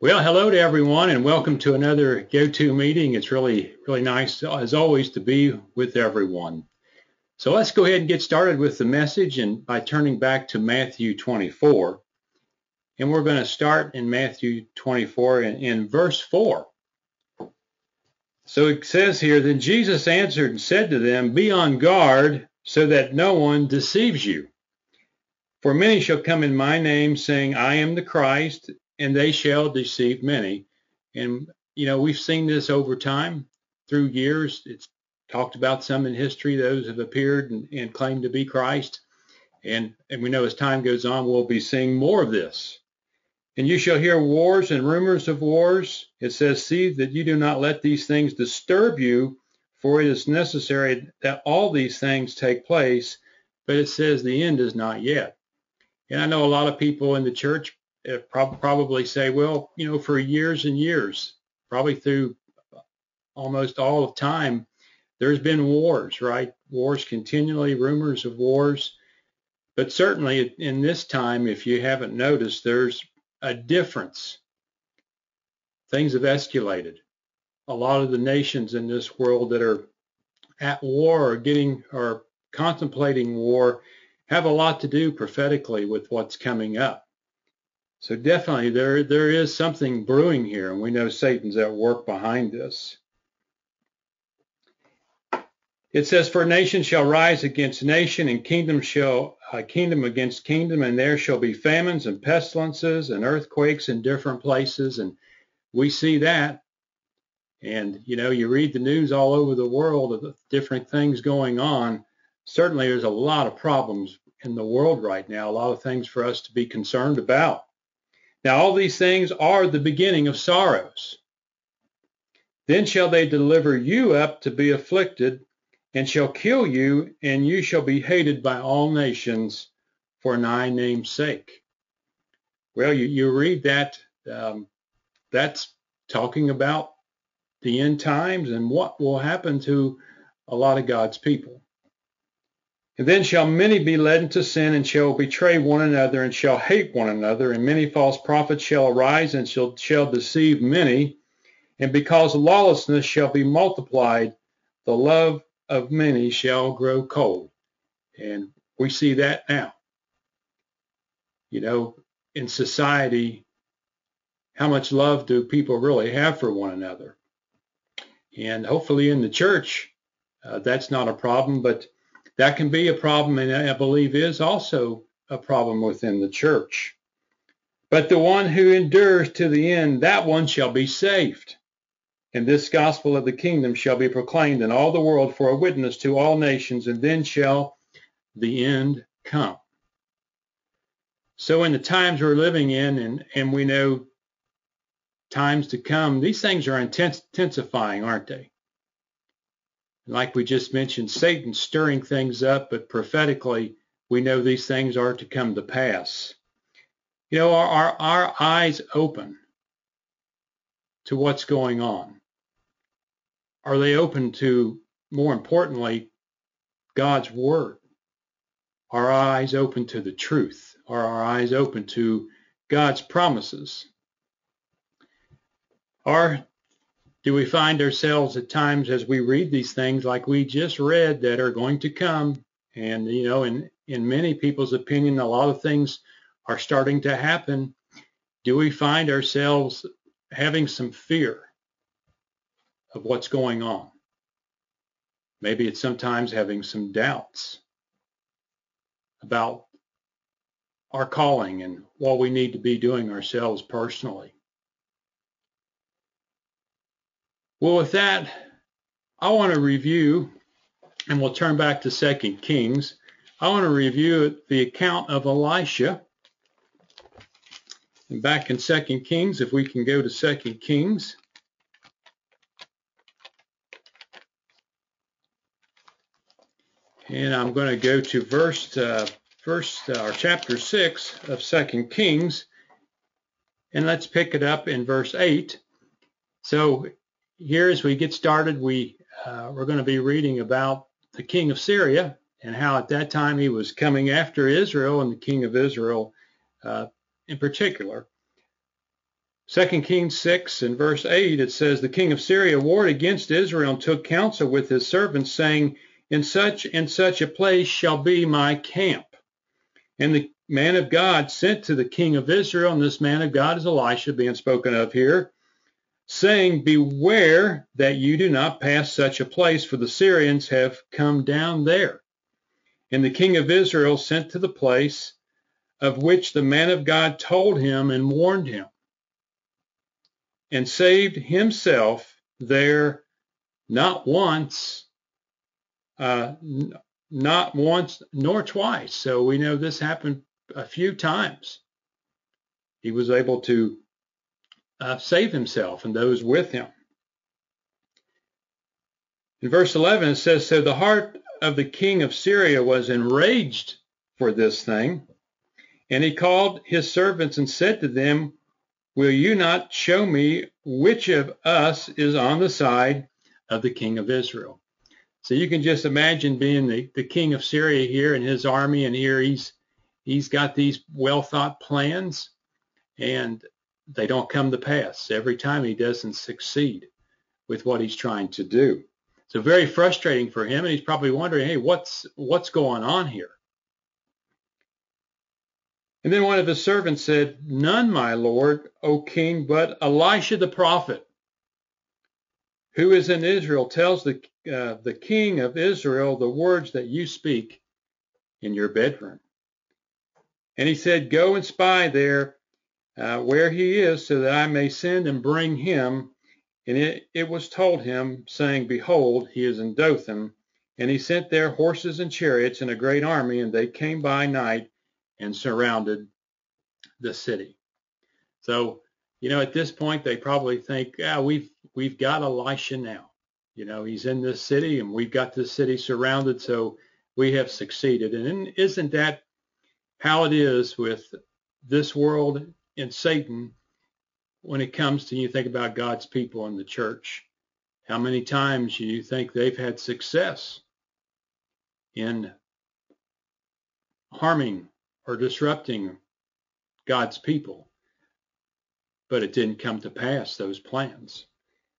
Well, hello to everyone and welcome to another GoTo meeting. It's really, really nice, as always, to be with everyone. So let's go ahead and get started with the message and by turning back to Matthew 24. And we're going to start in Matthew 24 in, in verse 4. So it says here, Then Jesus answered and said to them, Be on guard so that no one deceives you. For many shall come in my name, saying, I am the Christ, and they shall deceive many. And, you know, we've seen this over time through years. It's talked about some in history, those have appeared and, and claimed to be Christ. And, and we know as time goes on, we'll be seeing more of this. And you shall hear wars and rumors of wars. It says, See that you do not let these things disturb you, for it is necessary that all these things take place. But it says the end is not yet. And I know a lot of people in the church uh, probably say, well, you know, for years and years, probably through almost all of time, there's been wars, right? Wars continually, rumors of wars. But certainly in this time, if you haven't noticed, there's a difference. Things have escalated. A lot of the nations in this world that are at war or getting or contemplating war have a lot to do prophetically with what's coming up. So definitely there there is something brewing here, and we know Satan's at work behind this. It says, "For nation shall rise against nation, and kingdom shall uh, kingdom against kingdom, and there shall be famines and pestilences and earthquakes in different places." And we see that. And you know, you read the news all over the world of the different things going on. Certainly, there's a lot of problems in the world right now. A lot of things for us to be concerned about. Now all these things are the beginning of sorrows. Then shall they deliver you up to be afflicted, and shall kill you, and you shall be hated by all nations for my name's sake. Well, you, you read that, um, that's talking about the end times and what will happen to a lot of God's people. And then shall many be led into sin and shall betray one another and shall hate one another. And many false prophets shall arise and shall, shall deceive many. And because lawlessness shall be multiplied, the love of many shall grow cold. And we see that now. You know, in society, how much love do people really have for one another? And hopefully in the church, uh, that's not a problem. But that can be a problem, and I believe is also a problem within the church. But the one who endures to the end, that one shall be saved. And this gospel of the kingdom shall be proclaimed in all the world for a witness to all nations, and then shall the end come. So in the times we're living in, and, and we know times to come, these things are intensifying, aren't they? Like we just mentioned, Satan stirring things up, but prophetically, we know these things are to come to pass. You know, are our, eyes open to what's going on? Are they open to, more importantly, God's word? Are our eyes open to the truth? Are our eyes open to God's promises? Are do we find ourselves at times as we read these things like we just read that are going to come? And you know in in many people's opinion a lot of things are starting to happen. Do we find ourselves having some fear of what's going on? Maybe it's sometimes having some doubts about our calling and what we need to be doing ourselves personally Well, with that, I want to review, and we'll turn back to Second Kings. I want to review the account of Elisha. And back in Second Kings, if we can go to Second Kings. And I'm going to go to verse, uh, uh, or chapter 6 of Second Kings. And let's pick it up in verse 8. So here as we get started, we uh, we're going to be reading about the king of Syria and how at that time he was coming after Israel and the king of Israel uh, in particular. 2 Kings 6 and verse 8, it says, The king of Syria warred against Israel and took counsel with his servants, saying, In such and such a place shall be my camp. And the man of God sent to the king of Israel, and this man of God is Elisha being spoken of here, saying, Beware that you do not pass such a place, for the Syrians have come down there. And the king of Israel sent to the place of which the man of God told him and warned him, and saved himself there not once, uh, not once nor twice. So we know this happened a few times. He was able to uh, save himself and those with him. In verse 11, it says, So the heart of the king of Syria was enraged for this thing, and he called his servants and said to them, Will you not show me which of us is on the side of the king of Israel? So you can just imagine being the, the king of Syria here and his army, and here he's he's got these well thought plans, and they don't come to pass. Every time he doesn't succeed with what he's trying to do. So very frustrating for him, and he's probably wondering, hey, what's what's going on here? And then one of his servants said, None, my lord, O king, but Elisha the prophet, who is in Israel, tells the uh, the king of Israel the words that you speak in your bedroom. And he said, Go and spy there uh, where he is, so that I may send and bring him. And it, it was told him, saying, Behold, he is in Dothan. And he sent there horses and chariots and a great army, and they came by night and surrounded the city. So, you know, at this point, they probably think, yeah, we've we've got Elisha now. You know, he's in this city, and we've got this city surrounded, so we have succeeded. And isn't that how it is with this world and Satan when it comes to you think about God's people in the church. How many times you think they've had success in harming or disrupting God's people? But it didn't come to pass, those plans.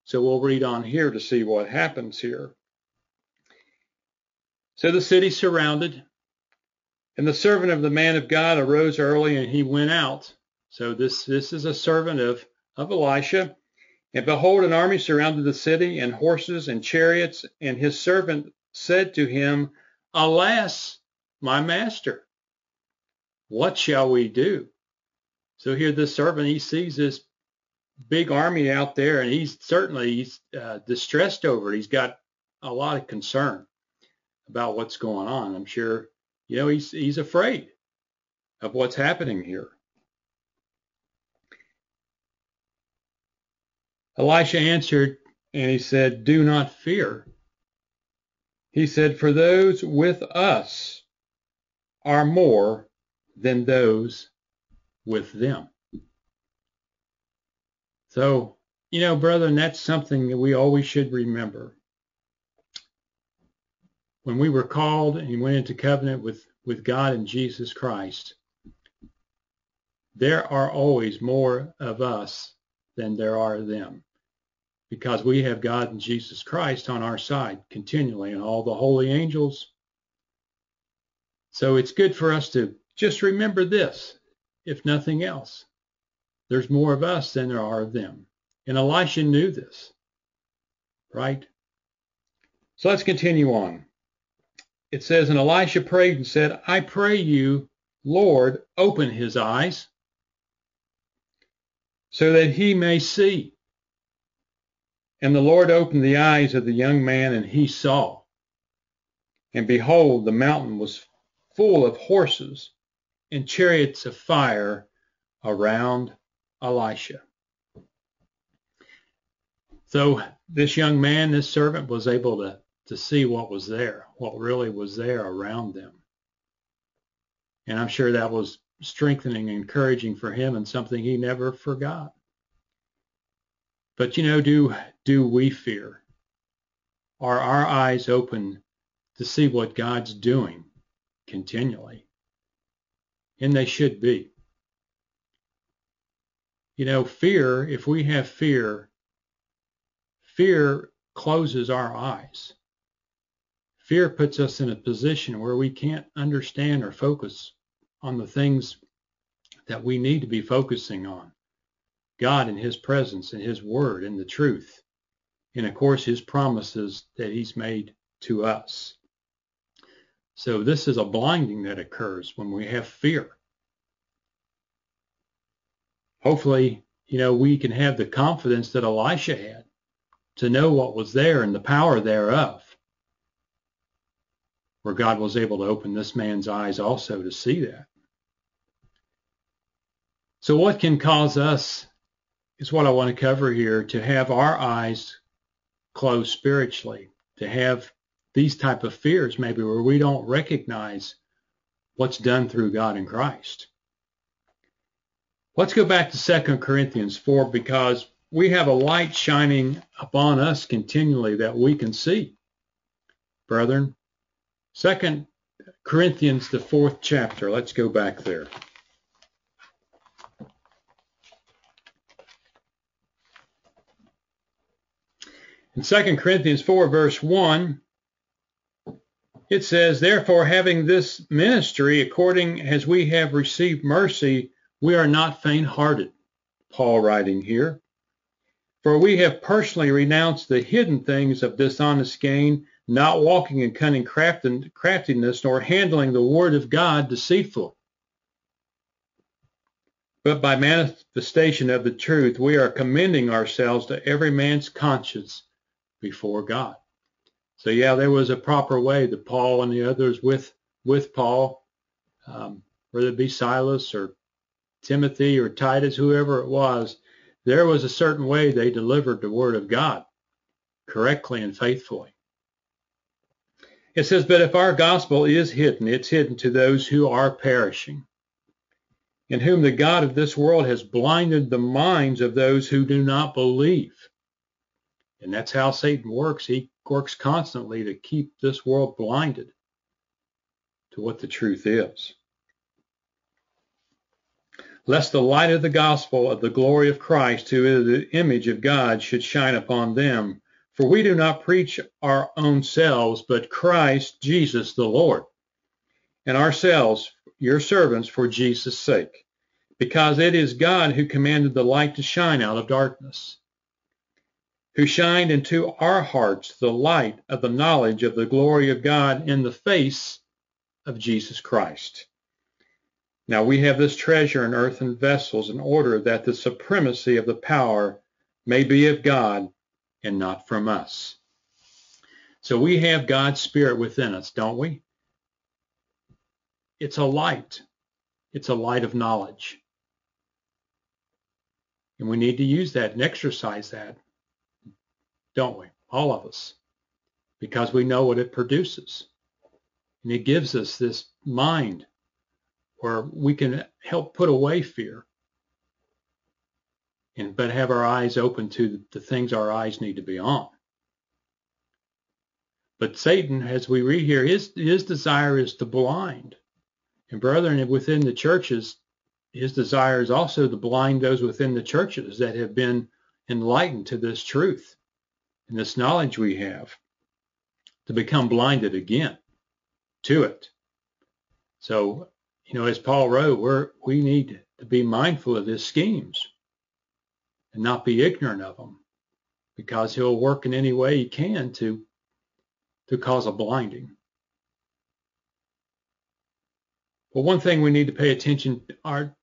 So we'll read on here to see what happens here. So the city surrounded, and the servant of the man of God arose early and he went out so this, this is a servant of, of Elisha. And behold, an army surrounded the city, and horses and chariots. And his servant said to him, Alas, my master, what shall we do? So here, this servant, he sees this big army out there, and he's certainly he's, uh, distressed over it. He's got a lot of concern about what's going on. I'm sure, you know, he's he's afraid of what's happening here. Elisha answered and he said, Do not fear. He said, For those with us are more than those with them. So, you know, brethren, that's something that we always should remember. When we were called and went into covenant with, with God and Jesus Christ, there are always more of us than there are them because we have God and Jesus Christ on our side continually and all the holy angels. So it's good for us to just remember this, if nothing else. There's more of us than there are of them. And Elisha knew this, right? So let's continue on. It says, And Elisha prayed and said, I pray you, Lord, open his eyes so that he may see. And the Lord opened the eyes of the young man, and he saw. And behold, the mountain was full of horses and chariots of fire around Elisha. So this young man, this servant, was able to, to see what was there, what really was there around them. And I'm sure that was strengthening, and encouraging for him and something he never forgot. But you know, do do we fear? Are our eyes open to see what God's doing continually? And they should be. you know, fear, if we have fear, fear closes our eyes. Fear puts us in a position where we can't understand or focus on the things that we need to be focusing on. God and his presence and his word and the truth. And of course, his promises that he's made to us. So this is a blinding that occurs when we have fear. Hopefully, you know, we can have the confidence that Elisha had to know what was there and the power thereof. Where God was able to open this man's eyes also to see that. So what can cause us is what I want to cover here to have our eyes closed spiritually, to have these type of fears maybe where we don't recognize what's done through God in Christ. Let's go back to 2 Corinthians 4 because we have a light shining upon us continually that we can see. Brethren, 2 Corinthians, the fourth chapter. Let's go back there. In 2 Corinthians 4, verse 1, it says, Therefore, having this ministry, according as we have received mercy, we are not faint hearted. Paul writing here. For we have personally renounced the hidden things of dishonest gain, not walking in cunning craftiness, nor handling the word of God deceitfully. But by manifestation of the truth, we are commending ourselves to every man's conscience before God. So yeah, there was a proper way that Paul and the others with with Paul, um, whether it be Silas or Timothy or Titus, whoever it was, there was a certain way they delivered the word of God correctly and faithfully. It says, But if our gospel is hidden, it's hidden to those who are perishing, in whom the God of this world has blinded the minds of those who do not believe. And that's how Satan works. He works constantly to keep this world blinded to what the truth is lest the light of the gospel of the glory of Christ, who is the image of God, should shine upon them. For we do not preach our own selves, but Christ Jesus the Lord, and ourselves, your servants, for Jesus' sake, because it is God who commanded the light to shine out of darkness, who shined into our hearts the light of the knowledge of the glory of God in the face of Jesus Christ. Now we have this treasure in earthen vessels in order that the supremacy of the power may be of God and not from us. So we have God's Spirit within us, don't we? It's a light. It's a light of knowledge. And we need to use that and exercise that, don't we? All of us. Because we know what it produces. And it gives us this mind where we can help put away fear and but have our eyes open to the things our eyes need to be on. But Satan, as we read here, his his desire is to blind. And brethren, within the churches, his desire is also to blind those within the churches that have been enlightened to this truth and this knowledge we have to become blinded again to it. So you know, as Paul wrote, we're, we need to be mindful of his schemes and not be ignorant of them because he'll work in any way he can to, to cause a blinding. But one thing we need to pay attention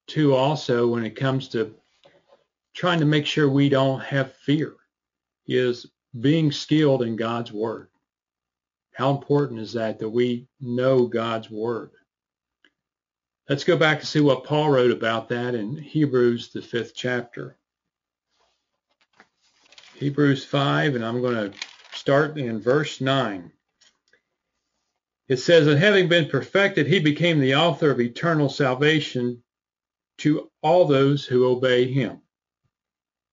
to also when it comes to trying to make sure we don't have fear is being skilled in God's word. How important is that that we know God's word? Let's go back and see what Paul wrote about that in Hebrews, the fifth chapter. Hebrews 5, and I'm going to start in verse 9. It says, And having been perfected, he became the author of eternal salvation to all those who obey him.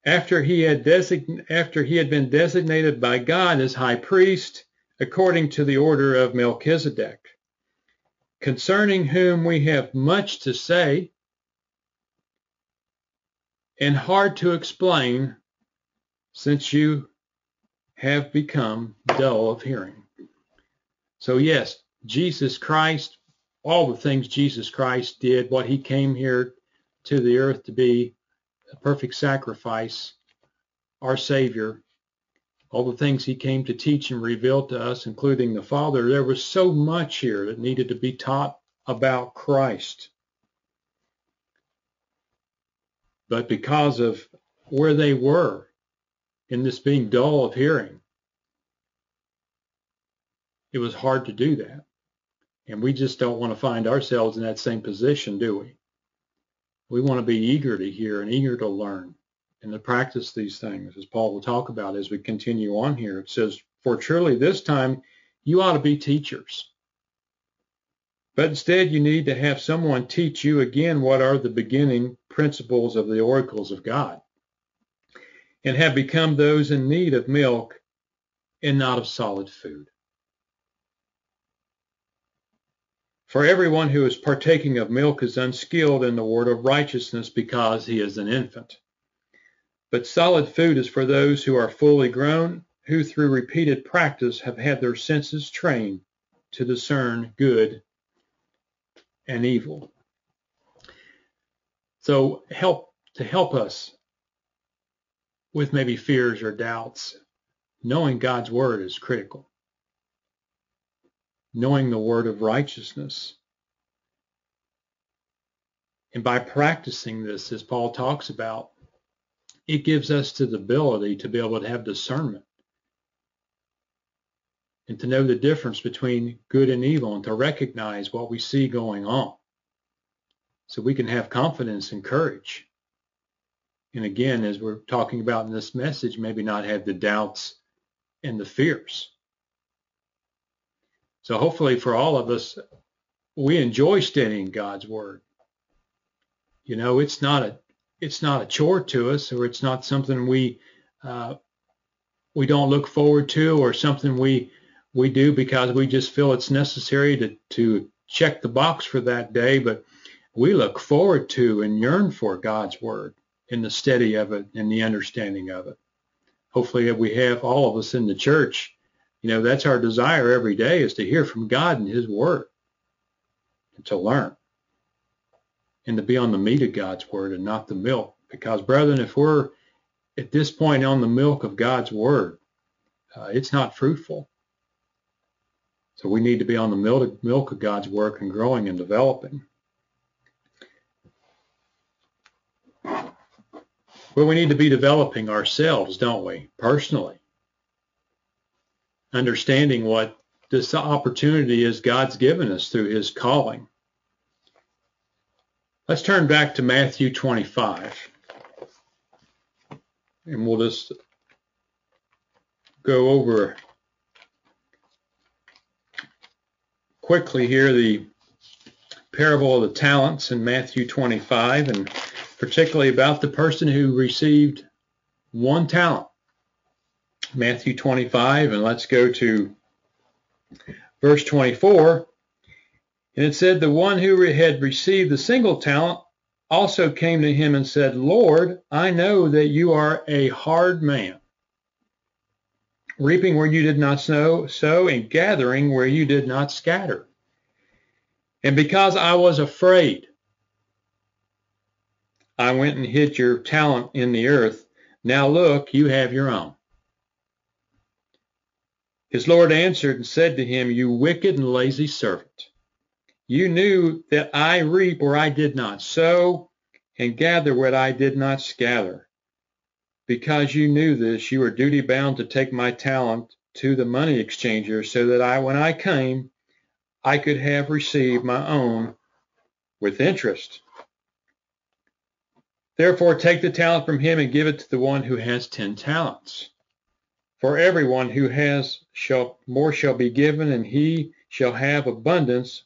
After he had, design- after he had been designated by God as high priest, according to the order of Melchizedek concerning whom we have much to say, and hard to explain since you have become dull of hearing. So, yes, Jesus Christ, all the things Jesus Christ did, what he came here to the earth to be a perfect sacrifice, our Savior, all the things he came to teach and reveal to us, including the Father, there was so much here that needed to be taught about Christ. But because of where they were in this being dull of hearing, it was hard to do that. And we just don't want to find ourselves in that same position, do we? We want to be eager to hear and eager to learn and to practice these things, as Paul will talk about as we continue on here. It says, For truly this time you ought to be teachers. But instead, you need to have someone teach you again what are the beginning principles of the oracles of God and have become those in need of milk and not of solid food. For everyone who is partaking of milk is unskilled in the word of righteousness because he is an infant. But solid food is for those who are fully grown, who through repeated practice have had their senses trained to discern good and evil. So help to help us with maybe fears or doubts, knowing God's word is critical knowing the word of righteousness. And by practicing this, as Paul talks about, it gives us the ability to be able to have discernment and to know the difference between good and evil and to recognize what we see going on so we can have confidence and courage. And again, as we're talking about in this message, maybe not have the doubts and the fears. So hopefully for all of us, we enjoy studying God's word. You know, it's not a it's not a chore to us, or it's not something we uh, we don't look forward to, or something we we do because we just feel it's necessary to to check the box for that day. But we look forward to and yearn for God's word in the study of it and the understanding of it. Hopefully, we have all of us in the church you know, that's our desire every day is to hear from God and his word and to learn and to be on the meat of God's word and not the milk. Because brethren, if we're at this point on the milk of God's word, uh, it's not fruitful. So we need to be on the milk, of God's work and growing and developing. Well, we need to be developing ourselves, don't we, personally? Understanding what this opportunity is God's given us through his calling. Let's turn back to Matthew 25. And we'll just go over quickly here the parable of the talents in Matthew 25, and particularly about the person who received one talent. Matthew 25, and let's go to verse 24. And it said, The one who had received the single talent also came to him and said, Lord, I know that you are a hard man, reaping where you did not sow, sow and gathering where you did not scatter. And because I was afraid, I went and hid your talent in the earth. Now look, you have your own. His Lord answered and said to him, You wicked and lazy servant. You knew that I reap where I did not sow and gather what I did not scatter. Because you knew this, you were duty bound to take my talent to the money exchanger so that I, when I came, I could have received my own with interest. Therefore, take the talent from him and give it to the one who has ten talents. For everyone who has shall more shall be given, and he shall have abundance.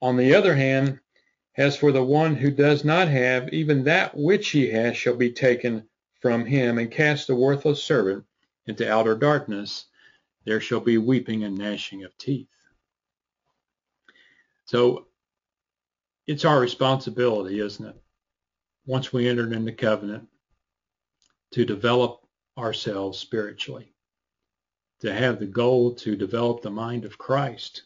On the other hand, as for the one who does not have, even that which he has shall be taken from him, and cast the worthless servant into outer darkness. There shall be weeping and gnashing of teeth. So it's our responsibility, isn't it? Once we enter into covenant, to develop ourselves spiritually, to have the goal to develop the mind of Christ.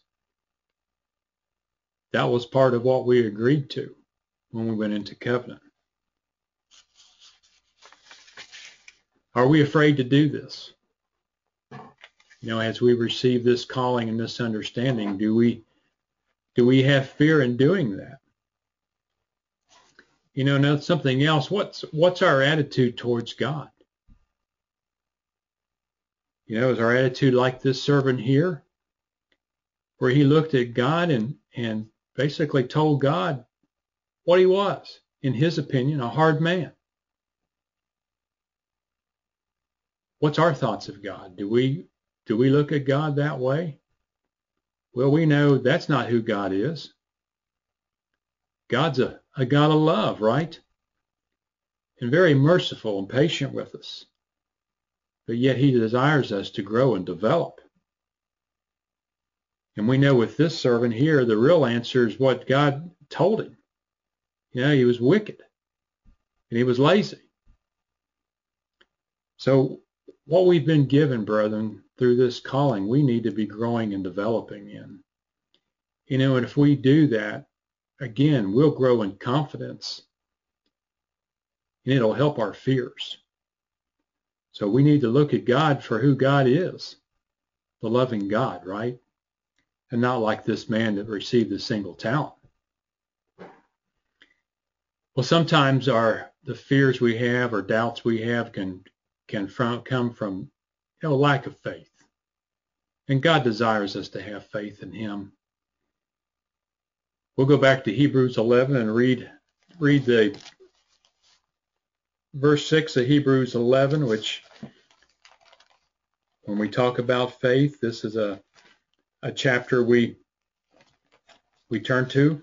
That was part of what we agreed to when we went into covenant. Are we afraid to do this? You know, as we receive this calling and this understanding, do we do we have fear in doing that? You know, now something else. What's what's our attitude towards God? You know, is our attitude like this servant here, where he looked at God and and basically told God what he was, in his opinion, a hard man. What's our thoughts of God? Do we do we look at God that way? Well, we know that's not who God is. God's a, a God of love, right? And very merciful and patient with us. But yet he desires us to grow and develop. And we know with this servant here, the real answer is what God told him. You know, he was wicked and he was lazy. So what we've been given, brethren, through this calling, we need to be growing and developing in. You know, and if we do that, again, we'll grow in confidence and it'll help our fears. So we need to look at God for who God is, the loving God, right? And not like this man that received a single talent. Well, sometimes our the fears we have or doubts we have can can from, come from you know, lack of faith. And God desires us to have faith in him. We'll go back to Hebrews 11 and read read the verse 6 of Hebrews 11, which when we talk about faith, this is a a chapter we we turn to.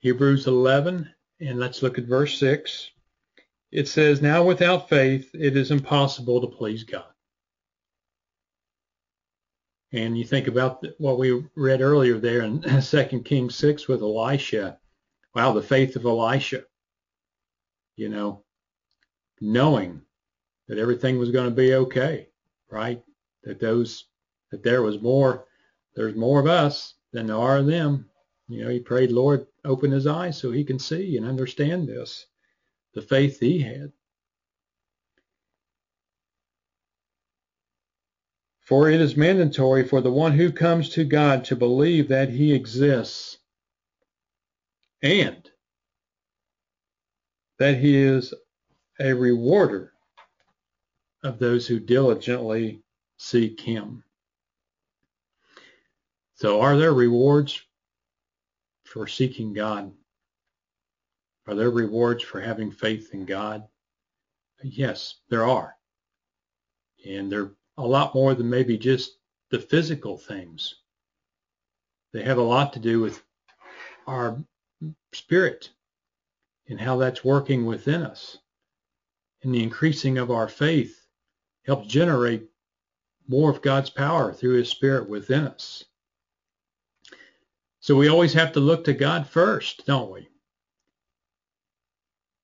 Hebrews 11, and let's look at verse 6 it says, Now without faith, it is impossible to please God. And you think about what we read earlier there in 2 Kings 6 with Elisha. Wow, the faith of Elisha. You know, knowing that everything was going to be okay, right? That those, that there was more, there's more of us than there are of them. You know, he prayed, Lord, open his eyes so he can see and understand this the faith he had. For it is mandatory for the one who comes to God to believe that he exists and that he is a rewarder of those who diligently seek him. So, are there rewards for seeking God? Are there rewards for having faith in God? Yes, there are. And they're a lot more than maybe just the physical things. They have a lot to do with our spirit and how that's working within us. And the increasing of our faith helps generate more of God's power through his spirit within us. So we always have to look to God first, don't we?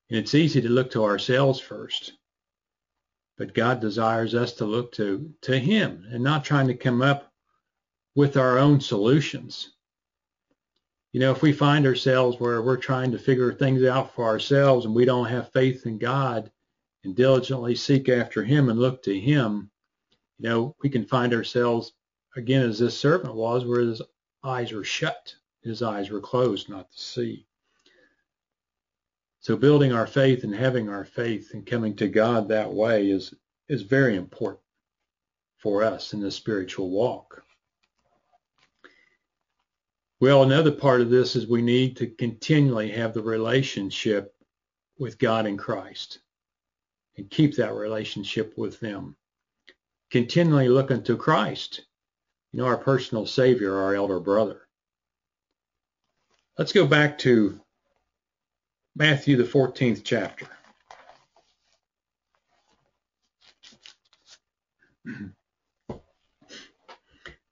And it's easy to look to ourselves first. But God desires us to look to, to Him and not trying to come up with our own solutions. You know, if we find ourselves where we're trying to figure things out for ourselves and we don't have faith in God and diligently seek after Him and look to Him, you know, we can find ourselves again as this servant was, where his eyes were shut, his eyes were closed not to see. So building our faith and having our faith and coming to God that way is is very important for us in the spiritual walk. Well, another part of this is we need to continually have the relationship with God in Christ and keep that relationship with them. Continually looking to Christ, you know, our personal Savior, our elder brother. Let's go back to Matthew, the 14th chapter.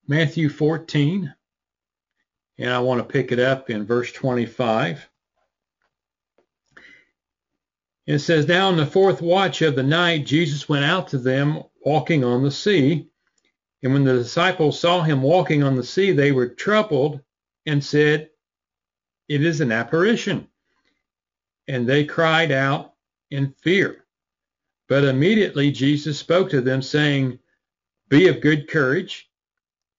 Matthew 14, and I want to pick it up in verse 25. And it says, Now in the fourth watch of the night, Jesus went out to them walking on the sea. And when the disciples saw him walking on the sea, they were troubled and said, It is an apparition. And they cried out in fear. But immediately Jesus spoke to them, saying, Be of good courage.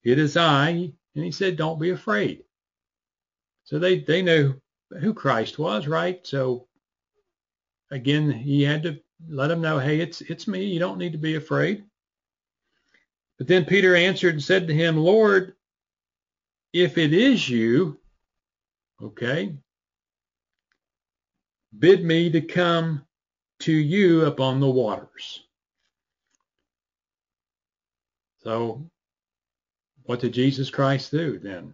It is I. And he said, Don't be afraid. So they, they knew who Christ was, right? So again, he had to let them know, hey, it's it's me. You don't need to be afraid. But then Peter answered and said to him, Lord, if it is you, okay, bid me to come to you upon the waters. So what did Jesus Christ do then?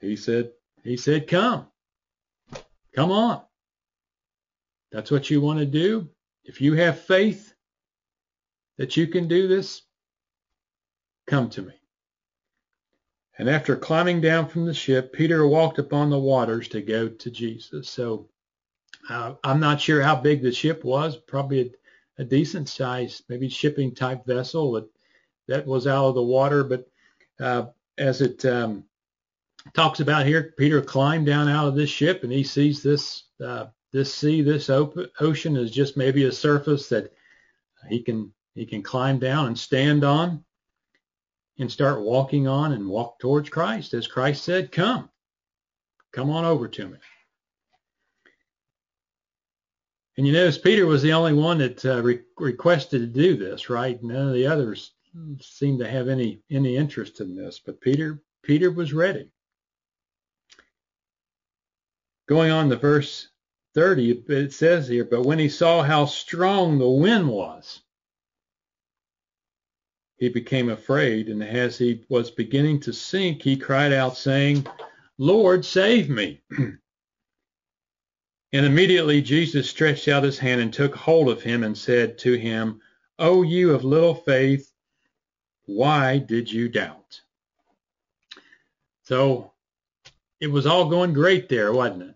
He said, he said, come, come on. That's what you want to do. If you have faith that you can do this, come to me. And after climbing down from the ship, Peter walked upon the waters to go to Jesus. So uh, I'm not sure how big the ship was, probably a, a decent size, maybe shipping type vessel that, that was out of the water. But uh, as it um, talks about here, Peter climbed down out of this ship and he sees this uh, this sea, this ocean is just maybe a surface that he can he can climb down and stand on and start walking on and walk towards Christ. As Christ said, come, come on over to me. And you notice Peter was the only one that uh, re- requested to do this, right? None of the others seemed to have any any interest in this, but Peter Peter was ready. Going on to verse 30, it says here, but when he saw how strong the wind was, he became afraid, and as he was beginning to sink, he cried out, saying, Lord, save me. And immediately Jesus stretched out his hand and took hold of him and said to him, O you of little faith, why did you doubt? So it was all going great there, wasn't it?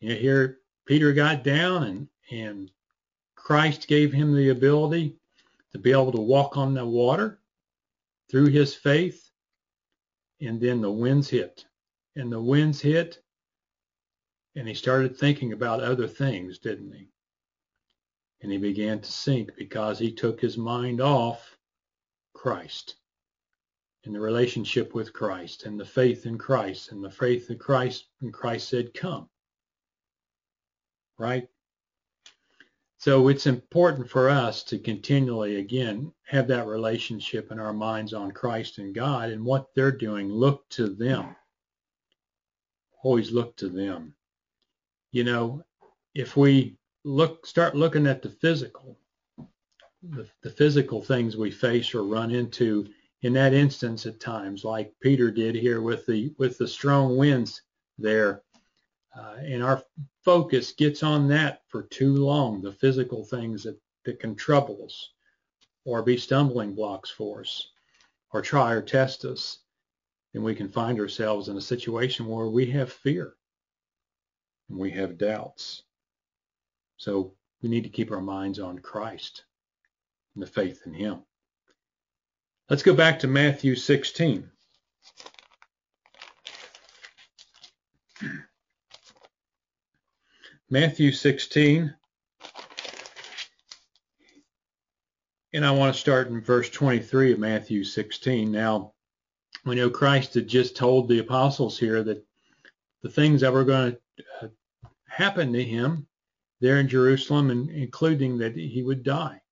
You here Peter got down and, and Christ gave him the ability to be able to walk on the water through his faith. And then the winds hit. And the winds hit and he started thinking about other things, didn't he? And he began to sink because he took his mind off Christ and the relationship with Christ and the faith in Christ and the faith in Christ. And Christ said, Come. Right? So it's important for us to continually, again, have that relationship in our minds on Christ and God and what they're doing. Look to them. Always look to them you know, if we look, start looking at the physical, the, the physical things we face or run into in that instance at times, like Peter did here with the with the strong winds there, uh, and our focus gets on that for too long, the physical things that, that can trouble us or be stumbling blocks for us or try or test us, then we can find ourselves in a situation where we have fear and we have doubts. So we need to keep our minds on Christ and the faith in him. Let's go back to Matthew 16. Matthew 16. And I want to start in verse 23 of Matthew 16. Now, we know Christ had just told the apostles here that the things that were going to uh, happen to him there in Jerusalem, and including that he would die.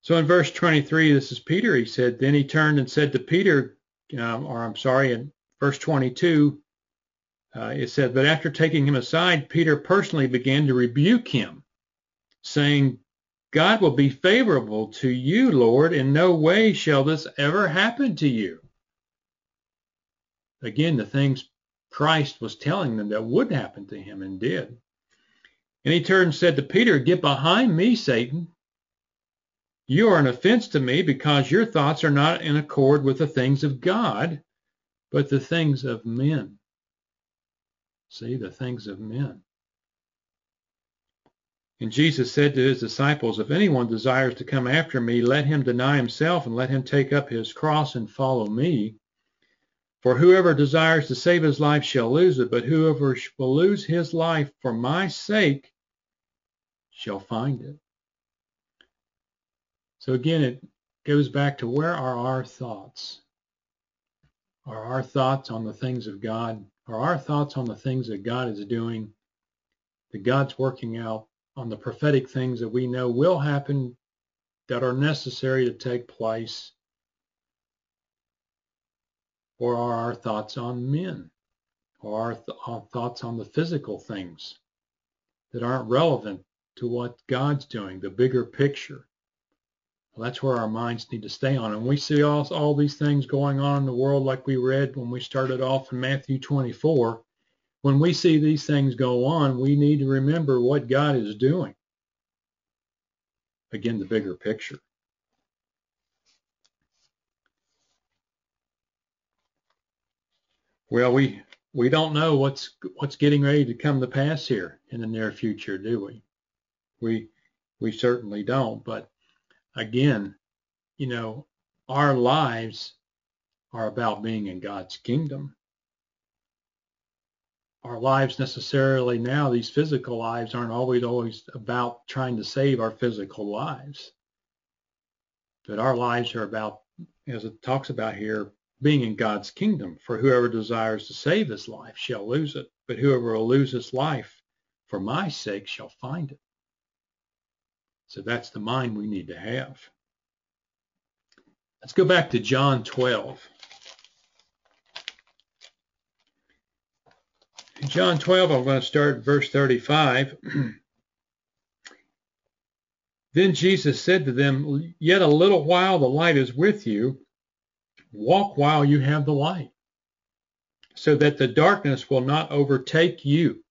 So in verse 23, this is Peter. He said, Then he turned and said to Peter, um, or I'm sorry, in verse 22, uh, it said, But after taking him aside, Peter personally began to rebuke him, saying, God will be favorable to you, Lord. In no way shall this ever happen to you. Again, the things Christ was telling them that would happen to him and did. And he turned and said to Peter, Get behind me, Satan. You are an offense to me because your thoughts are not in accord with the things of God, but the things of men. See, the things of men. And Jesus said to his disciples, If anyone desires to come after me, let him deny himself and let him take up his cross and follow me. For whoever desires to save his life shall lose it, but whoever will lose his life for my sake shall find it. So again, it goes back to where are our thoughts? Are our thoughts on the things of God? Are our thoughts on the things that God is doing, that God's working out on the prophetic things that we know will happen that are necessary to take place? Or are our thoughts on men? Or our, th- our thoughts on the physical things that aren't relevant to what God's doing, the bigger picture? Well, that's where our minds need to stay on. And we see all, all these things going on in the world like we read when we started off in Matthew 24 when we see these things go on, we need to remember what God is doing. Again, the bigger picture. Well, we we don't know what's what's getting ready to come to pass here in the near future, do we? We we certainly don't. But again, you know, our lives are about being in God's kingdom our lives necessarily now, these physical lives aren't always always about trying to save our physical lives. But our lives are about, as it talks about here, being in God's kingdom. For whoever desires to save his life shall lose it, but whoever will lose his life for my sake shall find it. So that's the mind we need to have. Let's go back to John 12. In John 12, I'm going to start verse 35. then Jesus said to them, Yet a little while the light is with you. Walk while you have the light, so that the darkness will not overtake you.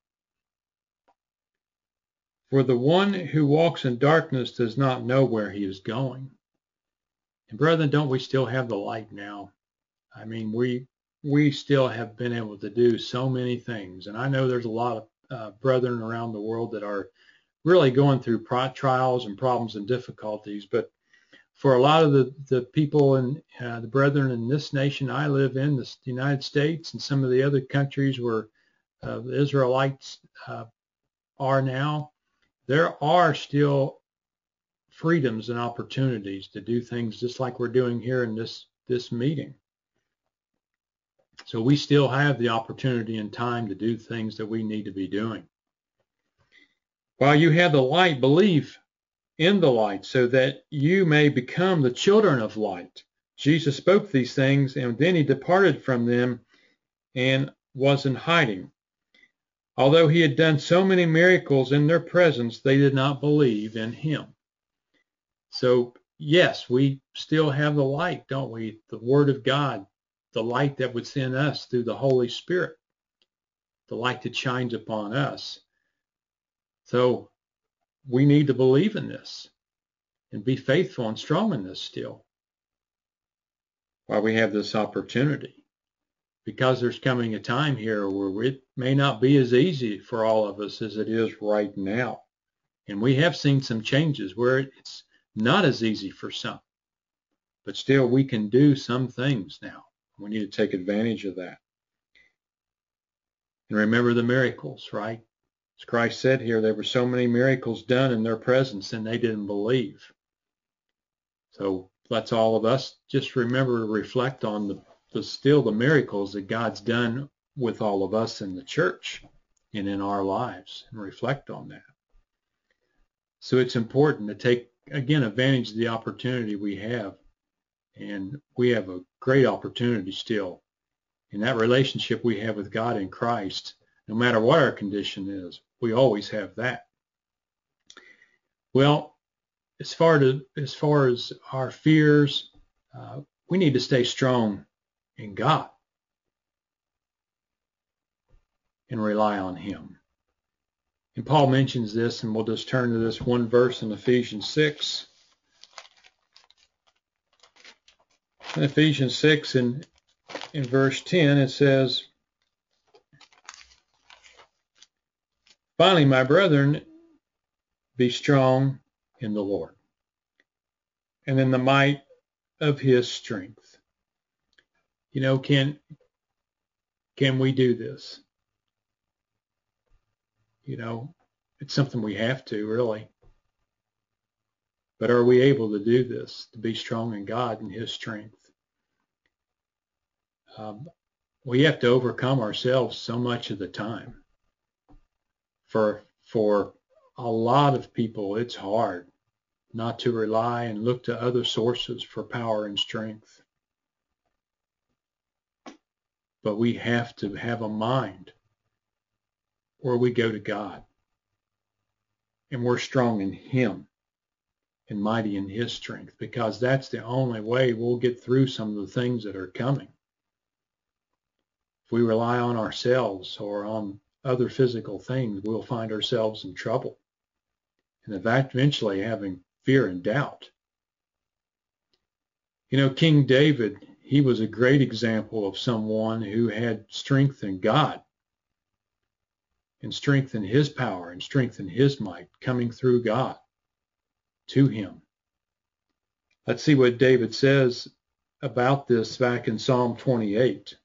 For the one who walks in darkness does not know where he is going. And brethren, don't we still have the light now? I mean, we we still have been able to do so many things. And I know there's a lot of uh, brethren around the world that are really going through trials and problems and difficulties. But for a lot of the, the people and uh, the brethren in this nation I live in, the United States and some of the other countries where uh, the Israelites uh, are now, there are still freedoms and opportunities to do things just like we're doing here in this this meeting. So we still have the opportunity and time to do things that we need to be doing. While you have the light, believe in the light so that you may become the children of light. Jesus spoke these things and then he departed from them and was in hiding. Although he had done so many miracles in their presence, they did not believe in him. So, yes, we still have the light, don't we? The Word of God the light that would send us through the Holy Spirit, the light that shines upon us. So we need to believe in this and be faithful and strong in this still while we have this opportunity. Because there's coming a time here where it may not be as easy for all of us as it is right now. And we have seen some changes where it's not as easy for some. But still, we can do some things now. We need to take advantage of that. And remember the miracles, right? As Christ said here, there were so many miracles done in their presence and they didn't believe. So let's all of us just remember to reflect on the, the still the miracles that God's done with all of us in the church and in our lives and reflect on that. So it's important to take, again, advantage of the opportunity we have and we have a great opportunity still in that relationship we have with God in Christ, no matter what our condition is. We always have that. Well, as far to as far as our fears, uh, we need to stay strong in God and rely on Him. And Paul mentions this, and we'll just turn to this one verse in Ephesians 6. in Ephesians 6 and in verse 10 it says, Finally, my brethren, Be strong in the Lord and in the might of his strength. You know, can can we do this? You know, it's something we have to really. But are we able to do this, to be strong in God and his strength? Um, we have to overcome ourselves so much of the time. For for a lot of people, it's hard not to rely and look to other sources for power and strength. But we have to have a mind where we go to God and we're strong in Him and mighty in His strength because that's the only way we'll get through some of the things that are coming. If we rely on ourselves or on other physical things, we'll find ourselves in trouble and eventually having fear and doubt. You know, King David, he was a great example of someone who had strength in God and strength in his power and strength in his might coming through God to him. Let's see what David says about this back in Psalm 28.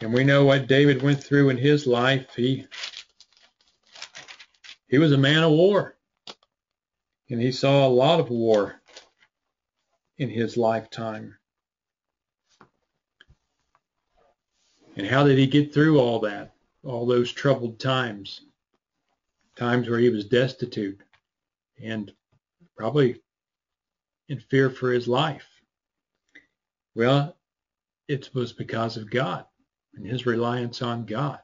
And we know what David went through in his life. He he was a man of war. And he saw a lot of war in his lifetime. And how did he get through all that? All those troubled times, times where he was destitute and probably in fear for his life. Well, it was because of God and his reliance on God.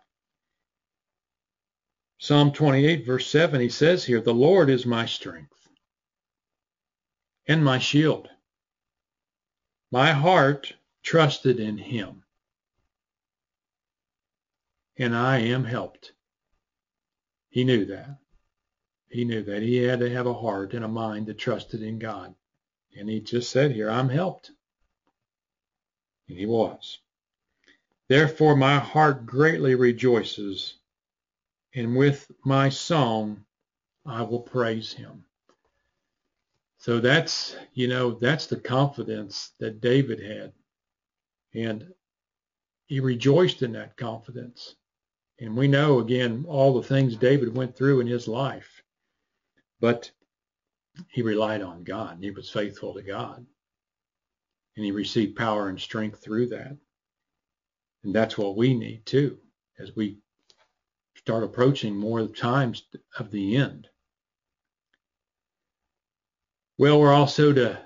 Psalm 28, verse 7, he says here, The Lord is my strength and my shield. My heart trusted in him, and I am helped. He knew that. He knew that. He had to have a heart and a mind that trusted in God. And he just said here, I'm helped. And he was. Therefore my heart greatly rejoices, and with my song I will praise him. So that's, you know, that's the confidence that David had. And he rejoiced in that confidence. And we know, again, all the things David went through in his life. But he relied on God. He was faithful to God. And he received power and strength through that. And that's what we need too, as we start approaching more times of the end. Well, we're also to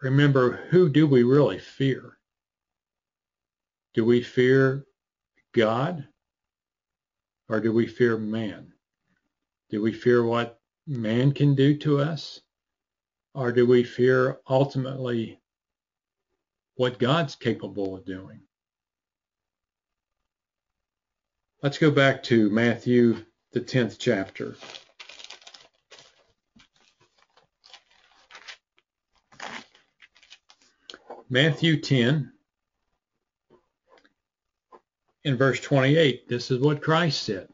remember who do we really fear? Do we fear God or do we fear man? Do we fear what man can do to us? Or do we fear ultimately what God's capable of doing? Let's go back to Matthew, the 10th chapter. Matthew 10, in verse 28, this is what Christ said.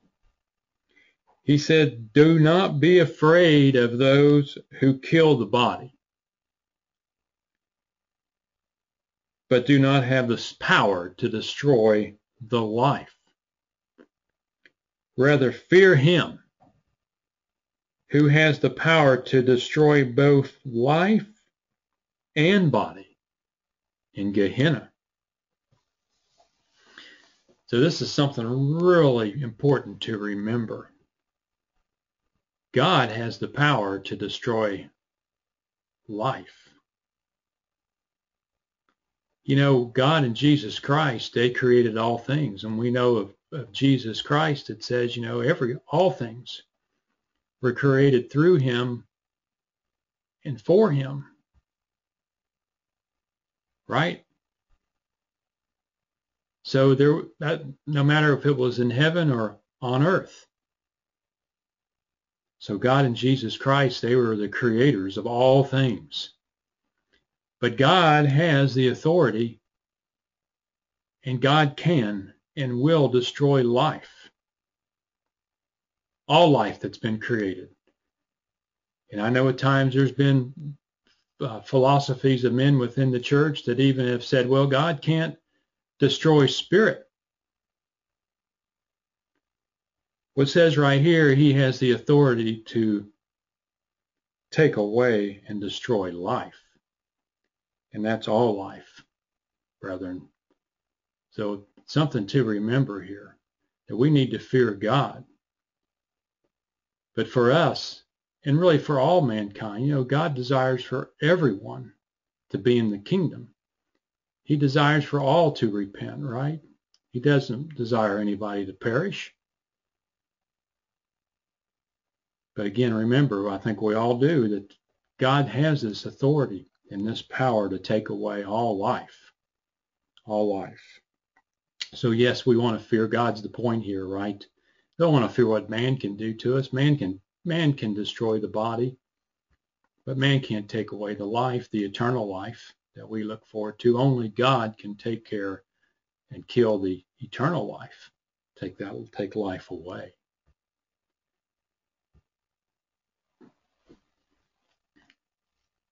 He said, Do not be afraid of those who kill the body, but do not have the power to destroy the life. Rather, fear him who has the power to destroy both life and body in Gehenna. So this is something really important to remember. God has the power to destroy life. You know, God and Jesus Christ, they created all things, and we know of of Jesus Christ, it says, you know, every all things were created through him and for him. Right? So there that no matter if it was in heaven or on earth. So God and Jesus Christ, they were the creators of all things. But God has the authority and God can and will destroy life. All life that's been created. And I know at times there's been uh, philosophies of men within the church that even have said, well, God can't destroy spirit. What says right here, he has the authority to take away and destroy life. And that's all life, brethren. So something to remember here that we need to fear God. But for us, and really for all mankind, you know, God desires for everyone to be in the kingdom. He desires for all to repent, right? He doesn't desire anybody to perish. But again, remember, I think we all do, that God has this authority and this power to take away all life. All life. So yes, we want to fear God's the point here, right? Don't want to fear what man can do to us. Man can man can destroy the body, but man can't take away the life, the eternal life that we look forward to. Only God can take care and kill the eternal life. Take that take life away.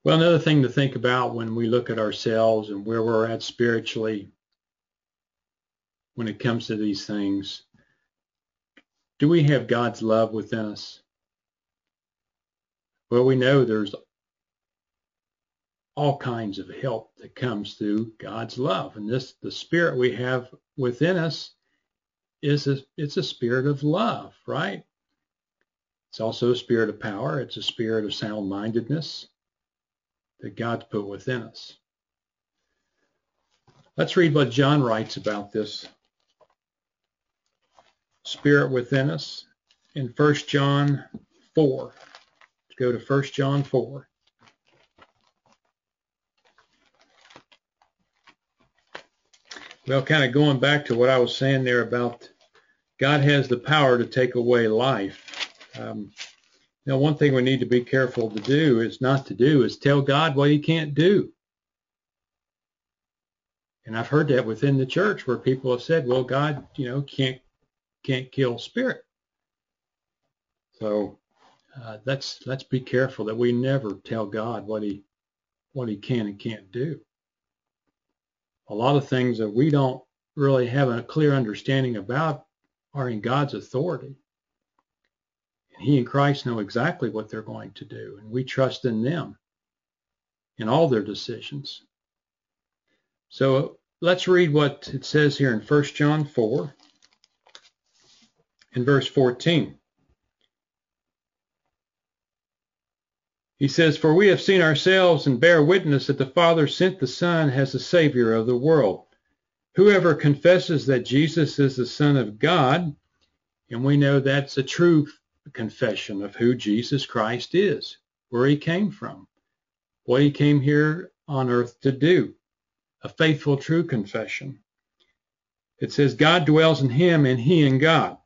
Well, another thing to think about when we look at ourselves and where we're at spiritually when it comes to these things, do we have God's love within us? Well, we know there's all kinds of help that comes through God's love. And this, the spirit we have within us is a, it's a spirit of love, right? It's also a spirit of power. It's a spirit of sound-mindedness that God's put within us. Let's read what John writes about this spirit within us in 1 John 4. Go to 1 John 4. Well, kind of going back to what I was saying there about God has the power to take away life. Um, now, one thing we need to be careful to do is not to do is tell God what he can't do. And I've heard that within the church where people have said, well, God, you know, can't can't kill spirit. So uh, let's let's be careful that we never tell God what he what he can and can't do. A lot of things that we don't really have a clear understanding about are in God's authority. And he and Christ know exactly what they're going to do, and we trust in them in all their decisions. So let's read what it says here in 1 John 4 in verse 14. He says, For we have seen ourselves and bear witness that the Father sent the Son as the Savior of the world. Whoever confesses that Jesus is the Son of God, and we know that's a true confession of who Jesus Christ is, where he came from, what he came here on earth to do, a faithful, true confession. It says, God dwells in him and he in God.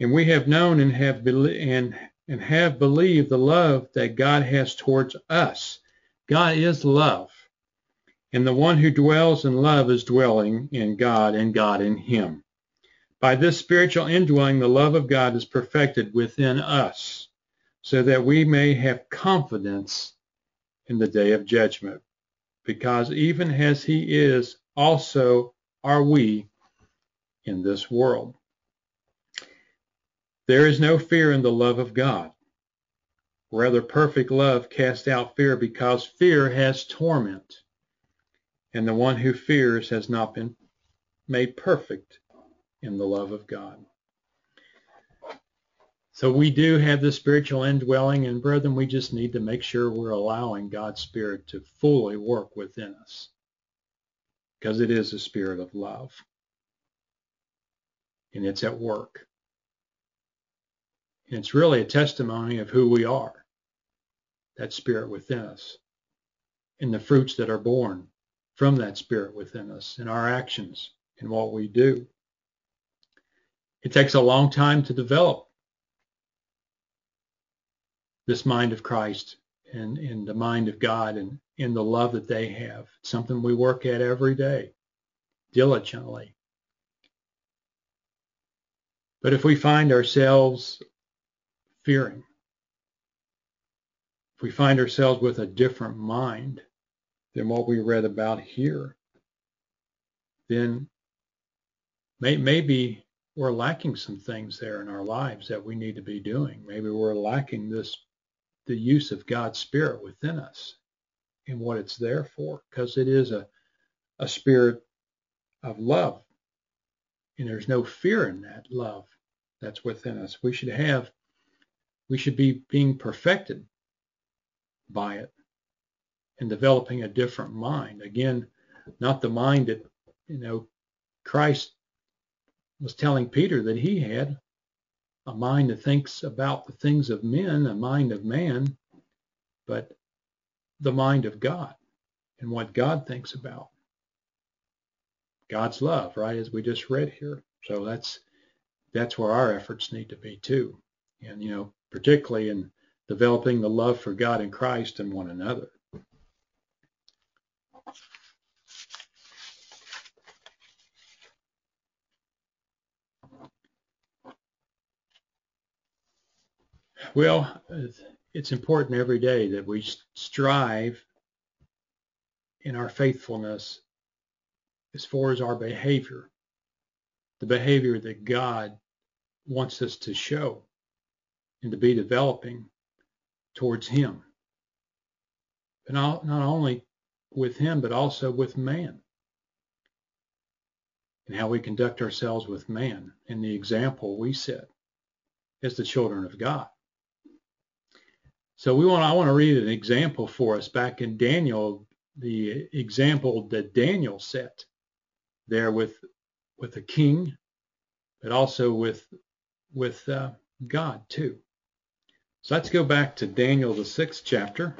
And we have known and have be- and and have believed the love that God has towards us. God is love. And the one who dwells in love is dwelling in God and God in him. By this spiritual indwelling, the love of God is perfected within us, so that we may have confidence in the day of judgment. Because even as he is, also are we in this world. There is no fear in the love of God. Rather, perfect love casts out fear because fear has torment. And the one who fears has not been made perfect in the love of God. So we do have the spiritual indwelling, and brethren, we just need to make sure we're allowing God's Spirit to fully work within us because it is a spirit of love. And it's at work. And it's really a testimony of who we are, that spirit within us, and the fruits that are born from that spirit within us in our actions and what we do. It takes a long time to develop this mind of Christ and, and the mind of God and, and the love that they have. It's something we work at every day, diligently. But if we find ourselves fearing, if we find ourselves with a different mind than what we read about here, then may, maybe we're lacking some things there in our lives that we need to be doing. Maybe we're lacking this the use of God's Spirit within us and what it's there for, because it is a, a spirit of love. And there's no fear in that love that's within us. We should have, we should be being perfected by it and developing a different mind. Again, not the mind that, you know, Christ was telling Peter that he had a mind that thinks about the things of men, a mind of man, but the mind of God and what God thinks about. God's love, right, as we just read here. So that's that's where our efforts need to be too. And you know, particularly in developing the love for God and Christ and one another. Well, it's important every day that we strive in our faithfulness as far as our behavior, the behavior that God wants us to show and to be developing towards Him. But not, not only with Him, but also with man. And how we conduct ourselves with man and the example we set as the children of God. So we want I want to read an example for us back in Daniel, the example that Daniel set there with with a king, but also with with uh, God too. So let's go back to Daniel the sixth chapter.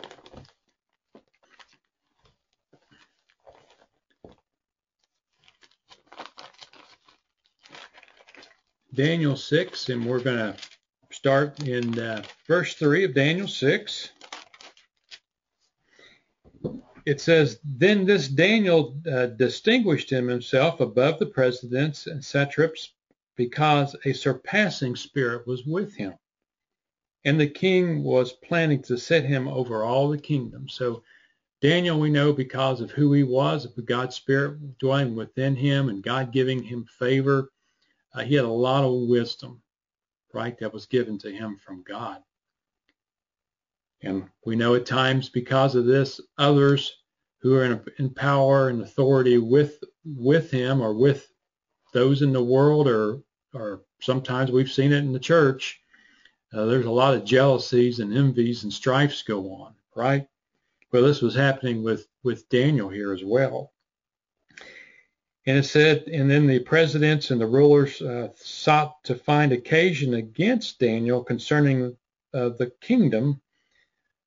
Daniel 6, and we're going to start in uh, verse 3 of Daniel 6. It says, Then this Daniel uh, distinguished himself above the presidents and satraps because a surpassing spirit was with him. And the king was planning to set him over all the kingdom. So Daniel, we know because of who he was, of God's spirit dwelling within him and God giving him favor, uh, he had a lot of wisdom right, that was given to him from God. And we know at times because of this, others who are in, in power and authority with with him or with those in the world or or sometimes we've seen it in the church, uh, there's a lot of jealousies and envies and strifes go on, right? Well, this was happening with with Daniel here as well. And it said, and then the presidents and the rulers uh, sought to find occasion against Daniel concerning uh, the kingdom,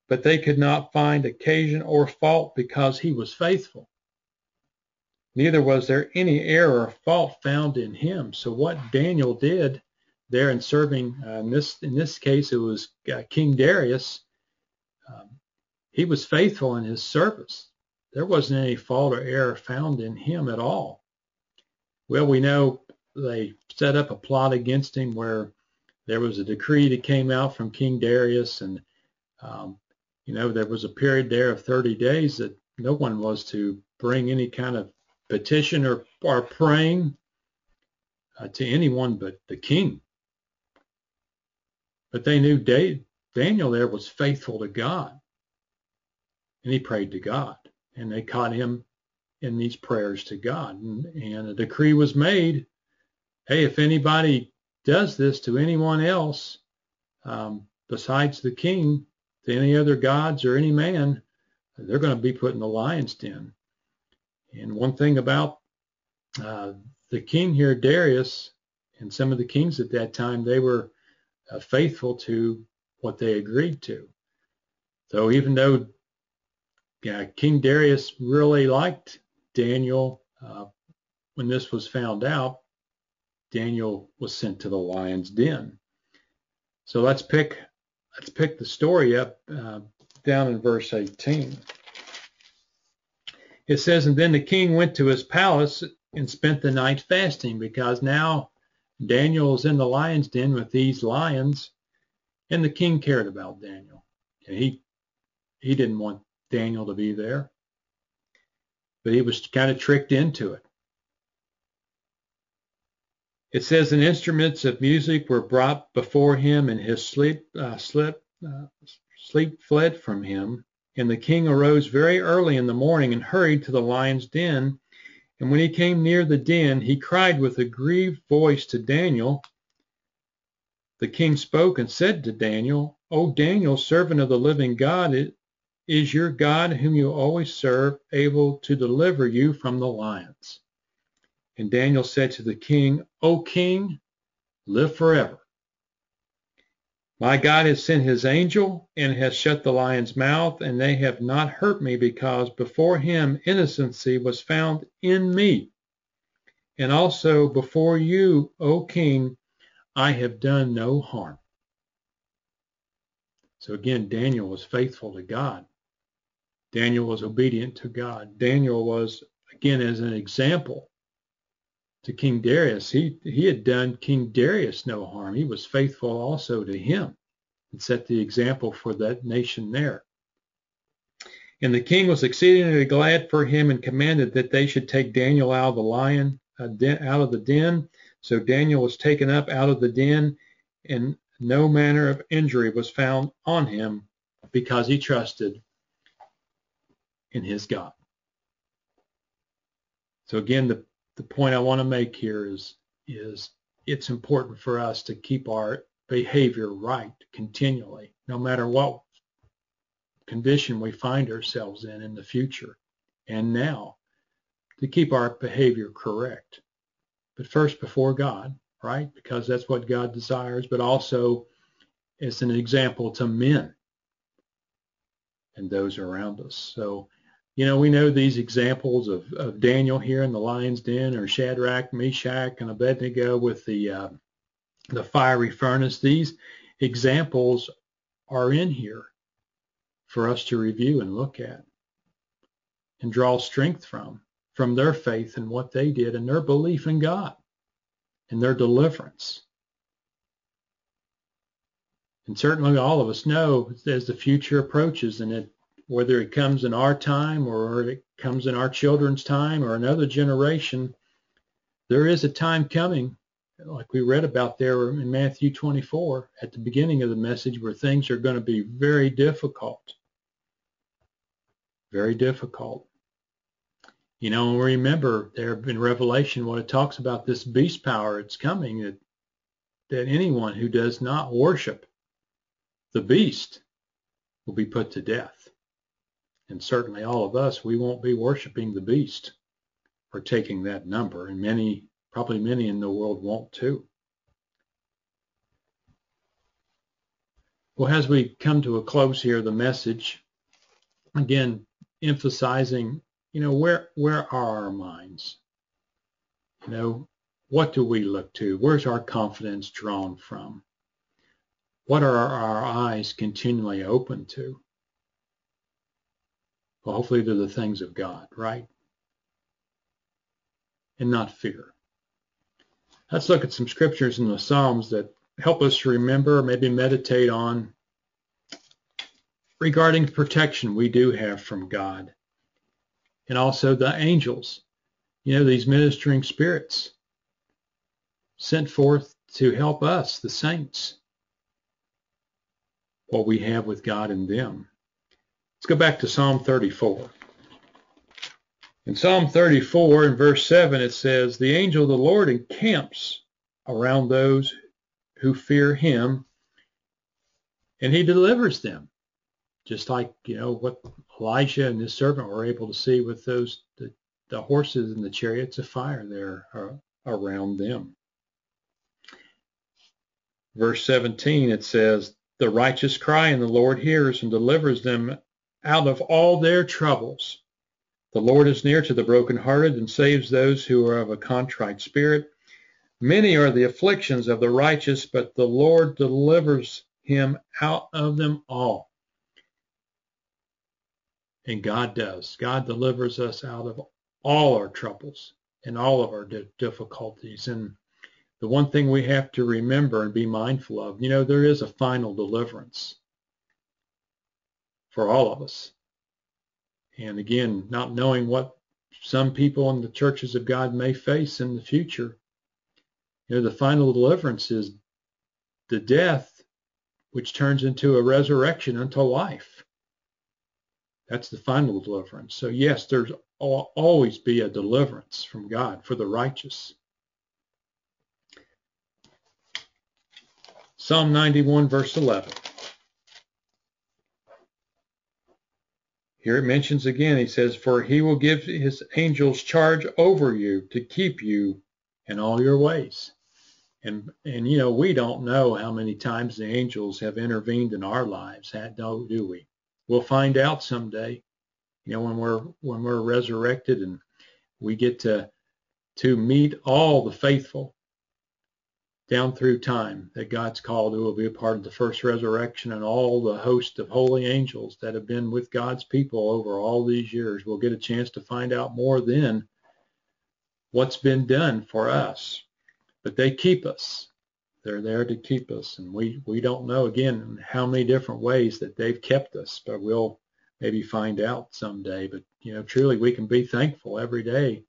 but they could not find occasion or fault because he was faithful. Neither was there any error or fault found in him. So what Daniel did there and serving, uh, in this in this case, it was uh, King Darius. Um, he was faithful in his service. There wasn't any fault or error found in him at all. Well, we know they set up a plot against him where there was a decree that came out from King Darius, and um, you know there was a period there of 30 days that no one was to bring any kind of petition or, or praying uh, to anyone but the king. But they knew Daniel there was faithful to God, and he prayed to God, and they caught him in these prayers to God. And, and a decree was made hey, if anybody does this to anyone else um, besides the king, to any other gods or any man, they're going to be put in the lion's den. And one thing about uh, the king here, Darius, and some of the kings at that time, they were faithful to what they agreed to. So even though yeah, King Darius really liked Daniel, uh, when this was found out, Daniel was sent to the lion's den. So let's pick let's pick the story up uh, down in verse 18. It says, and then the king went to his palace and spent the night fasting because now Daniel is in the lion's den with these lions, and the king cared about Daniel. And he he didn't want Daniel to be there, but he was kind of tricked into it. It says, and instruments of music were brought before him, and his sleep, uh, slip, uh, sleep fled from him. And the king arose very early in the morning and hurried to the lion's den. And when he came near the den, he cried with a grieved voice to Daniel. The king spoke and said to Daniel, O Daniel, servant of the living God, is your God, whom you always serve, able to deliver you from the lions? And Daniel said to the king, O king, live forever. My God has sent his angel and has shut the lion's mouth, and they have not hurt me because before him innocency was found in me. And also before you, O king, I have done no harm. So again, Daniel was faithful to God. Daniel was obedient to God. Daniel was, again, as an example to King Darius. He, he had done King Darius no harm. He was faithful also to him and set the example for that nation there. And the king was exceedingly glad for him and commanded that they should take Daniel out of the lion, uh, den, out of the den. So Daniel was taken up out of the den, and no manner of injury was found on him because he trusted in his God. So again, the the point I want to make here is is it's important for us to keep our behavior right continually, no matter what condition we find ourselves in in the future and now, to keep our behavior correct. But first before God, right? Because that's what God desires, but also it's an example to men and those around us. So you know, we know these examples of, of Daniel here in the lion's den or Shadrach, Meshach, and Abednego with the uh, the fiery furnace. These examples are in here for us to review and look at and draw strength from, from their faith and what they did and their belief in God and their deliverance. And certainly all of us know as the future approaches and it whether it comes in our time or it comes in our children's time or another generation, there is a time coming, like we read about there in Matthew 24 at the beginning of the message, where things are going to be very difficult. Very difficult. You know, remember there in Revelation when it talks about this beast power, it's coming that that anyone who does not worship the beast will be put to death and certainly all of us, we won't be worshiping the beast or taking that number, and many, probably many in the world won't too. Well, as we come to a close here, the message, again, emphasizing, you know, where where are our minds? You know, what do we look to? Where's our confidence drawn from? What are our eyes continually open to? Well, hopefully they're the things of God, right? And not fear. Let's look at some scriptures in the Psalms that help us remember, maybe meditate on regarding protection we do have from God. And also the angels, you know, these ministering spirits sent forth to help us, the saints, what we have with God in them. Let's go back to Psalm 34. In Psalm 34, in verse 7, it says, The angel of the Lord encamps around those who fear him, and he delivers them. Just like, you know, what Elijah and his servant were able to see with those, the, the horses and the chariots of fire there uh, around them. Verse 17, it says, The righteous cry, and the Lord hears and delivers them out of all their troubles. The Lord is near to the brokenhearted and saves those who are of a contrite spirit. Many are the afflictions of the righteous, but the Lord delivers him out of them all. And God does. God delivers us out of all our troubles and all of our difficulties. And the one thing we have to remember and be mindful of, you know, there is a final deliverance for all of us. And again, not knowing what some people in the churches of God may face in the future, you know, the final deliverance is the death, which turns into a resurrection unto life. That's the final deliverance. So yes, there's always be a deliverance from God for the righteous. Psalm 91 verse 11. Here it mentions again, he says, For he will give his angels charge over you to keep you in all your ways. And, and you know, we don't know how many times the angels have intervened in our lives, do, do we? We'll find out someday, you know, when we're, when we're resurrected and we get to, to meet all the faithful down through time that God's called who will be a part of the first resurrection and all the host of holy angels that have been with God's people over all these years. We'll get a chance to find out more then what's been done for us. But they keep us. They're there to keep us. And we, we don't know, again, how many different ways that they've kept us, but we'll maybe find out someday. But, you know, truly we can be thankful every day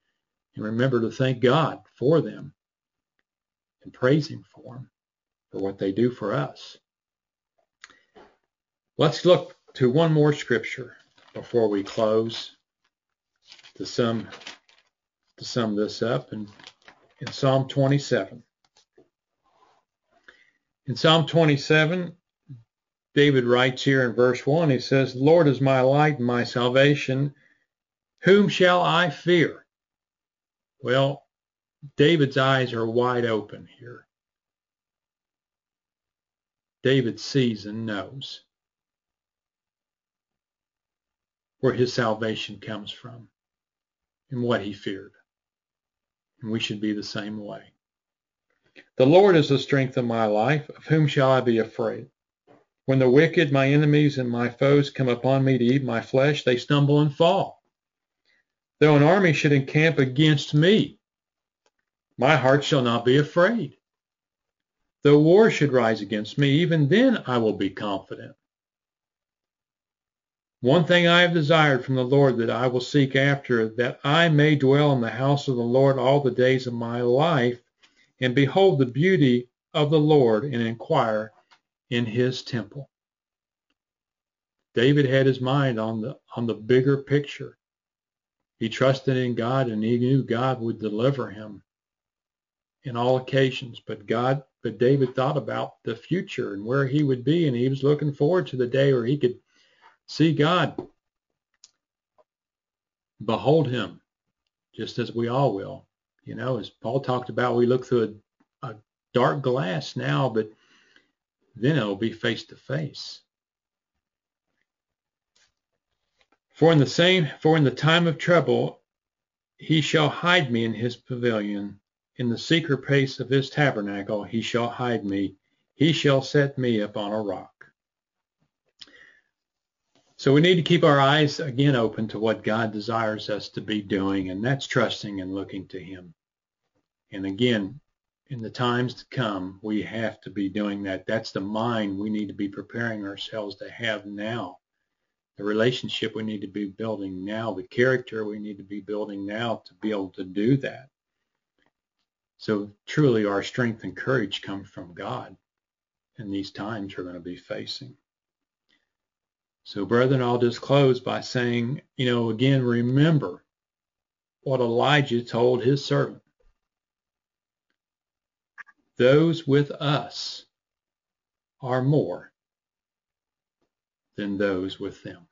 and remember to thank God for them and praise Him for them, for what they do for us. Let's look to one more scripture before we close to sum to sum this up in, in Psalm 27. In Psalm 27, David writes here in verse 1, he says, Lord is my light and my salvation. Whom shall I fear? Well, David's eyes are wide open here. David sees and knows where his salvation comes from and what he feared. And we should be the same way. The Lord is the strength of my life. Of whom shall I be afraid? When the wicked, my enemies, and my foes come upon me to eat my flesh, they stumble and fall. Though an army should encamp against me, my heart shall not be afraid. Though war should rise against me, even then I will be confident. One thing I have desired from the Lord that I will seek after, that I may dwell in the house of the Lord all the days of my life, and behold the beauty of the Lord, and inquire in his temple. David had his mind on the on the bigger picture. He trusted in God and he knew God would deliver him in all occasions. But God, but David thought about the future and where he would be, and he was looking forward to the day where he could see God, behold him, just as we all will. You know, as Paul talked about, we look through a, a dark glass now, but then it'll be face to face. For in the same, for in the time of trouble, he shall hide me in his pavilion. In the secret place of his tabernacle he shall hide me. He shall set me upon a rock. So we need to keep our eyes again open to what God desires us to be doing, and that's trusting and looking to him. And again, in the times to come, we have to be doing that. That's the mind we need to be preparing ourselves to have now. The relationship we need to be building now, the character we need to be building now to be able to do that. So truly our strength and courage come from God in these times we're going to be facing. So brethren, I'll just close by saying, you know, again, remember what Elijah told his servant. Those with us are more than those with them.